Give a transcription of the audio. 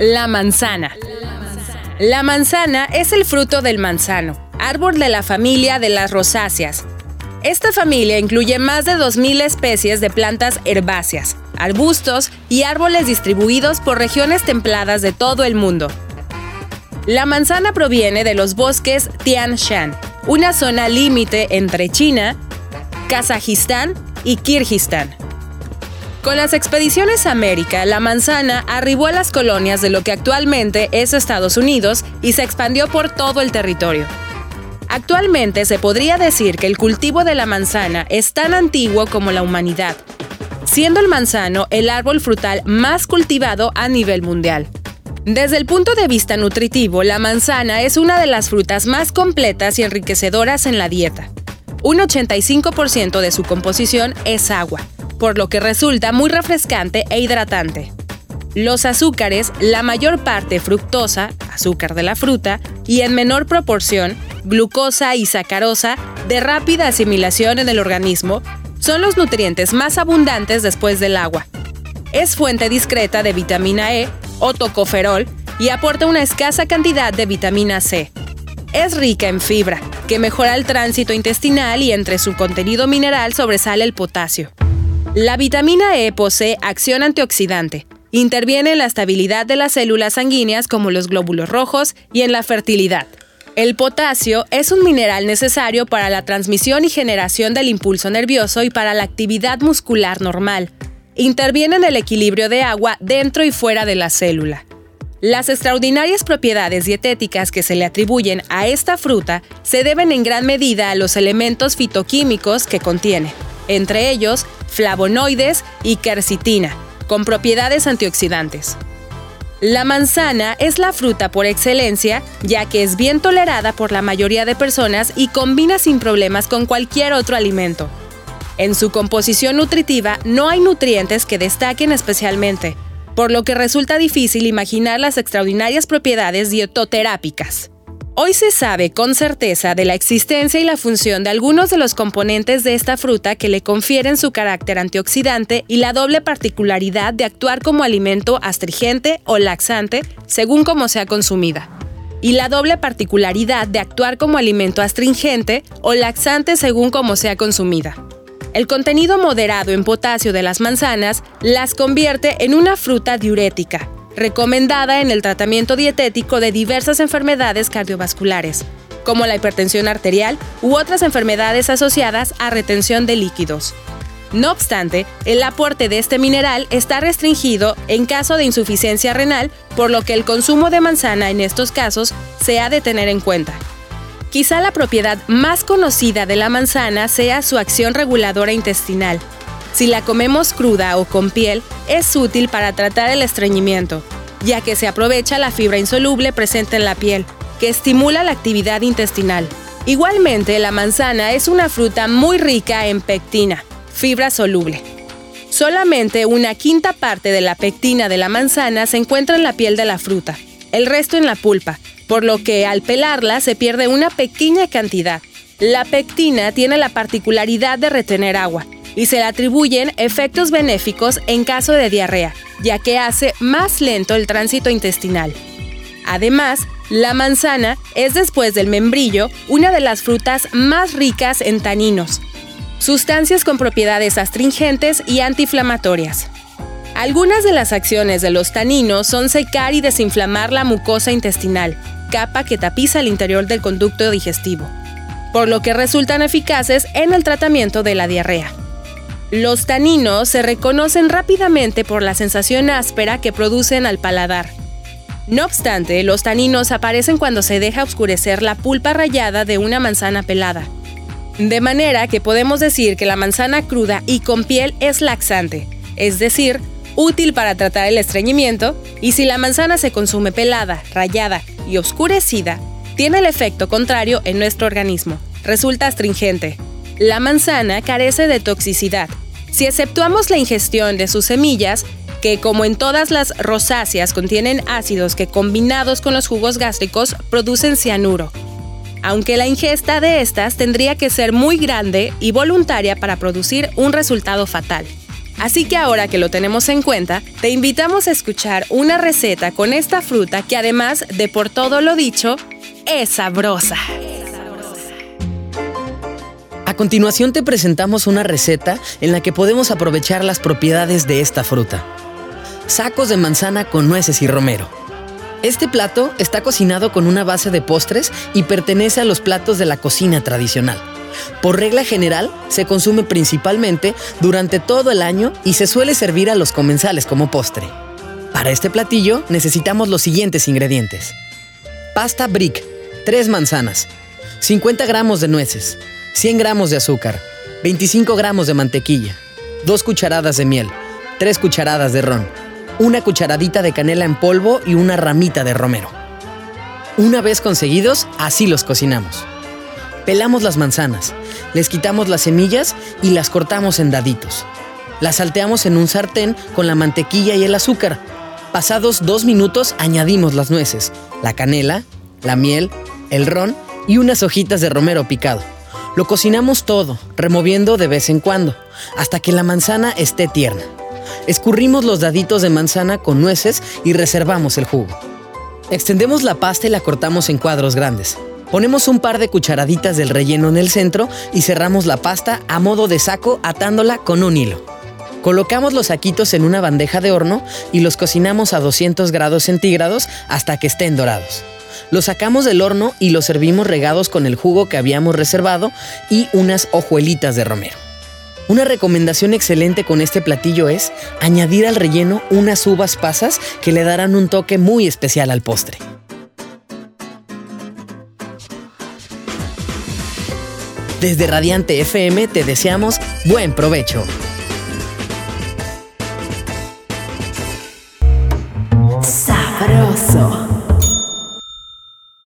La manzana. La manzana es el fruto del manzano, árbol de la familia de las rosáceas. Esta familia incluye más de 2.000 especies de plantas herbáceas, arbustos y árboles distribuidos por regiones templadas de todo el mundo. La manzana proviene de los bosques Tian Shan, una zona límite entre China, Kazajistán y Kirguistán. Con las expediciones a América, la manzana arribó a las colonias de lo que actualmente es Estados Unidos y se expandió por todo el territorio. Actualmente se podría decir que el cultivo de la manzana es tan antiguo como la humanidad, siendo el manzano el árbol frutal más cultivado a nivel mundial. Desde el punto de vista nutritivo, la manzana es una de las frutas más completas y enriquecedoras en la dieta. Un 85% de su composición es agua, por lo que resulta muy refrescante e hidratante. Los azúcares, la mayor parte fructosa, azúcar de la fruta, y en menor proporción, glucosa y sacarosa, de rápida asimilación en el organismo, son los nutrientes más abundantes después del agua. Es fuente discreta de vitamina E, o tocoferol y aporta una escasa cantidad de vitamina C. Es rica en fibra, que mejora el tránsito intestinal y entre su contenido mineral sobresale el potasio. La vitamina E posee acción antioxidante. Interviene en la estabilidad de las células sanguíneas como los glóbulos rojos y en la fertilidad. El potasio es un mineral necesario para la transmisión y generación del impulso nervioso y para la actividad muscular normal, interviene en el equilibrio de agua dentro y fuera de la célula. Las extraordinarias propiedades dietéticas que se le atribuyen a esta fruta se deben en gran medida a los elementos fitoquímicos que contiene, entre ellos flavonoides y quercitina, con propiedades antioxidantes. La manzana es la fruta por excelencia, ya que es bien tolerada por la mayoría de personas y combina sin problemas con cualquier otro alimento. En su composición nutritiva no hay nutrientes que destaquen especialmente, por lo que resulta difícil imaginar las extraordinarias propiedades dietoterápicas. Hoy se sabe con certeza de la existencia y la función de algunos de los componentes de esta fruta que le confieren su carácter antioxidante y la doble particularidad de actuar como alimento astringente o laxante según cómo sea consumida. Y la doble particularidad de actuar como alimento astringente o laxante según cómo sea consumida. El contenido moderado en potasio de las manzanas las convierte en una fruta diurética, recomendada en el tratamiento dietético de diversas enfermedades cardiovasculares, como la hipertensión arterial u otras enfermedades asociadas a retención de líquidos. No obstante, el aporte de este mineral está restringido en caso de insuficiencia renal, por lo que el consumo de manzana en estos casos se ha de tener en cuenta. Quizá la propiedad más conocida de la manzana sea su acción reguladora intestinal. Si la comemos cruda o con piel, es útil para tratar el estreñimiento, ya que se aprovecha la fibra insoluble presente en la piel, que estimula la actividad intestinal. Igualmente, la manzana es una fruta muy rica en pectina, fibra soluble. Solamente una quinta parte de la pectina de la manzana se encuentra en la piel de la fruta, el resto en la pulpa, por lo que al pelarla se pierde una pequeña cantidad. La pectina tiene la particularidad de retener agua y se le atribuyen efectos benéficos en caso de diarrea, ya que hace más lento el tránsito intestinal. Además, la manzana es después del membrillo una de las frutas más ricas en taninos, sustancias con propiedades astringentes y antiinflamatorias. Algunas de las acciones de los taninos son secar y desinflamar la mucosa intestinal, capa que tapiza el interior del conducto digestivo, por lo que resultan eficaces en el tratamiento de la diarrea. Los taninos se reconocen rápidamente por la sensación áspera que producen al paladar. No obstante, los taninos aparecen cuando se deja oscurecer la pulpa rayada de una manzana pelada. De manera que podemos decir que la manzana cruda y con piel es laxante, es decir, útil para tratar el estreñimiento, y si la manzana se consume pelada, rayada y oscurecida, tiene el efecto contrario en nuestro organismo. Resulta astringente. La manzana carece de toxicidad. Si exceptuamos la ingestión de sus semillas, que como en todas las rosáceas contienen ácidos que combinados con los jugos gástricos producen cianuro, aunque la ingesta de estas tendría que ser muy grande y voluntaria para producir un resultado fatal. Así que ahora que lo tenemos en cuenta, te invitamos a escuchar una receta con esta fruta que además de por todo lo dicho, es sabrosa. Continuación te presentamos una receta en la que podemos aprovechar las propiedades de esta fruta. Sacos de manzana con nueces y romero. Este plato está cocinado con una base de postres y pertenece a los platos de la cocina tradicional. Por regla general, se consume principalmente durante todo el año y se suele servir a los comensales como postre. Para este platillo necesitamos los siguientes ingredientes. Pasta brick, 3 manzanas, 50 gramos de nueces, 100 gramos de azúcar, 25 gramos de mantequilla, 2 cucharadas de miel, 3 cucharadas de ron, una cucharadita de canela en polvo y una ramita de romero. Una vez conseguidos, así los cocinamos. Pelamos las manzanas, les quitamos las semillas y las cortamos en daditos. Las salteamos en un sartén con la mantequilla y el azúcar. Pasados dos minutos añadimos las nueces, la canela, la miel, el ron y unas hojitas de romero picado. Lo cocinamos todo, removiendo de vez en cuando, hasta que la manzana esté tierna. Escurrimos los daditos de manzana con nueces y reservamos el jugo. Extendemos la pasta y la cortamos en cuadros grandes. Ponemos un par de cucharaditas del relleno en el centro y cerramos la pasta a modo de saco atándola con un hilo. Colocamos los saquitos en una bandeja de horno y los cocinamos a 200 grados centígrados hasta que estén dorados. Los sacamos del horno y los servimos regados con el jugo que habíamos reservado y unas hojuelitas de romero. Una recomendación excelente con este platillo es añadir al relleno unas uvas pasas que le darán un toque muy especial al postre. Desde Radiante FM te deseamos buen provecho.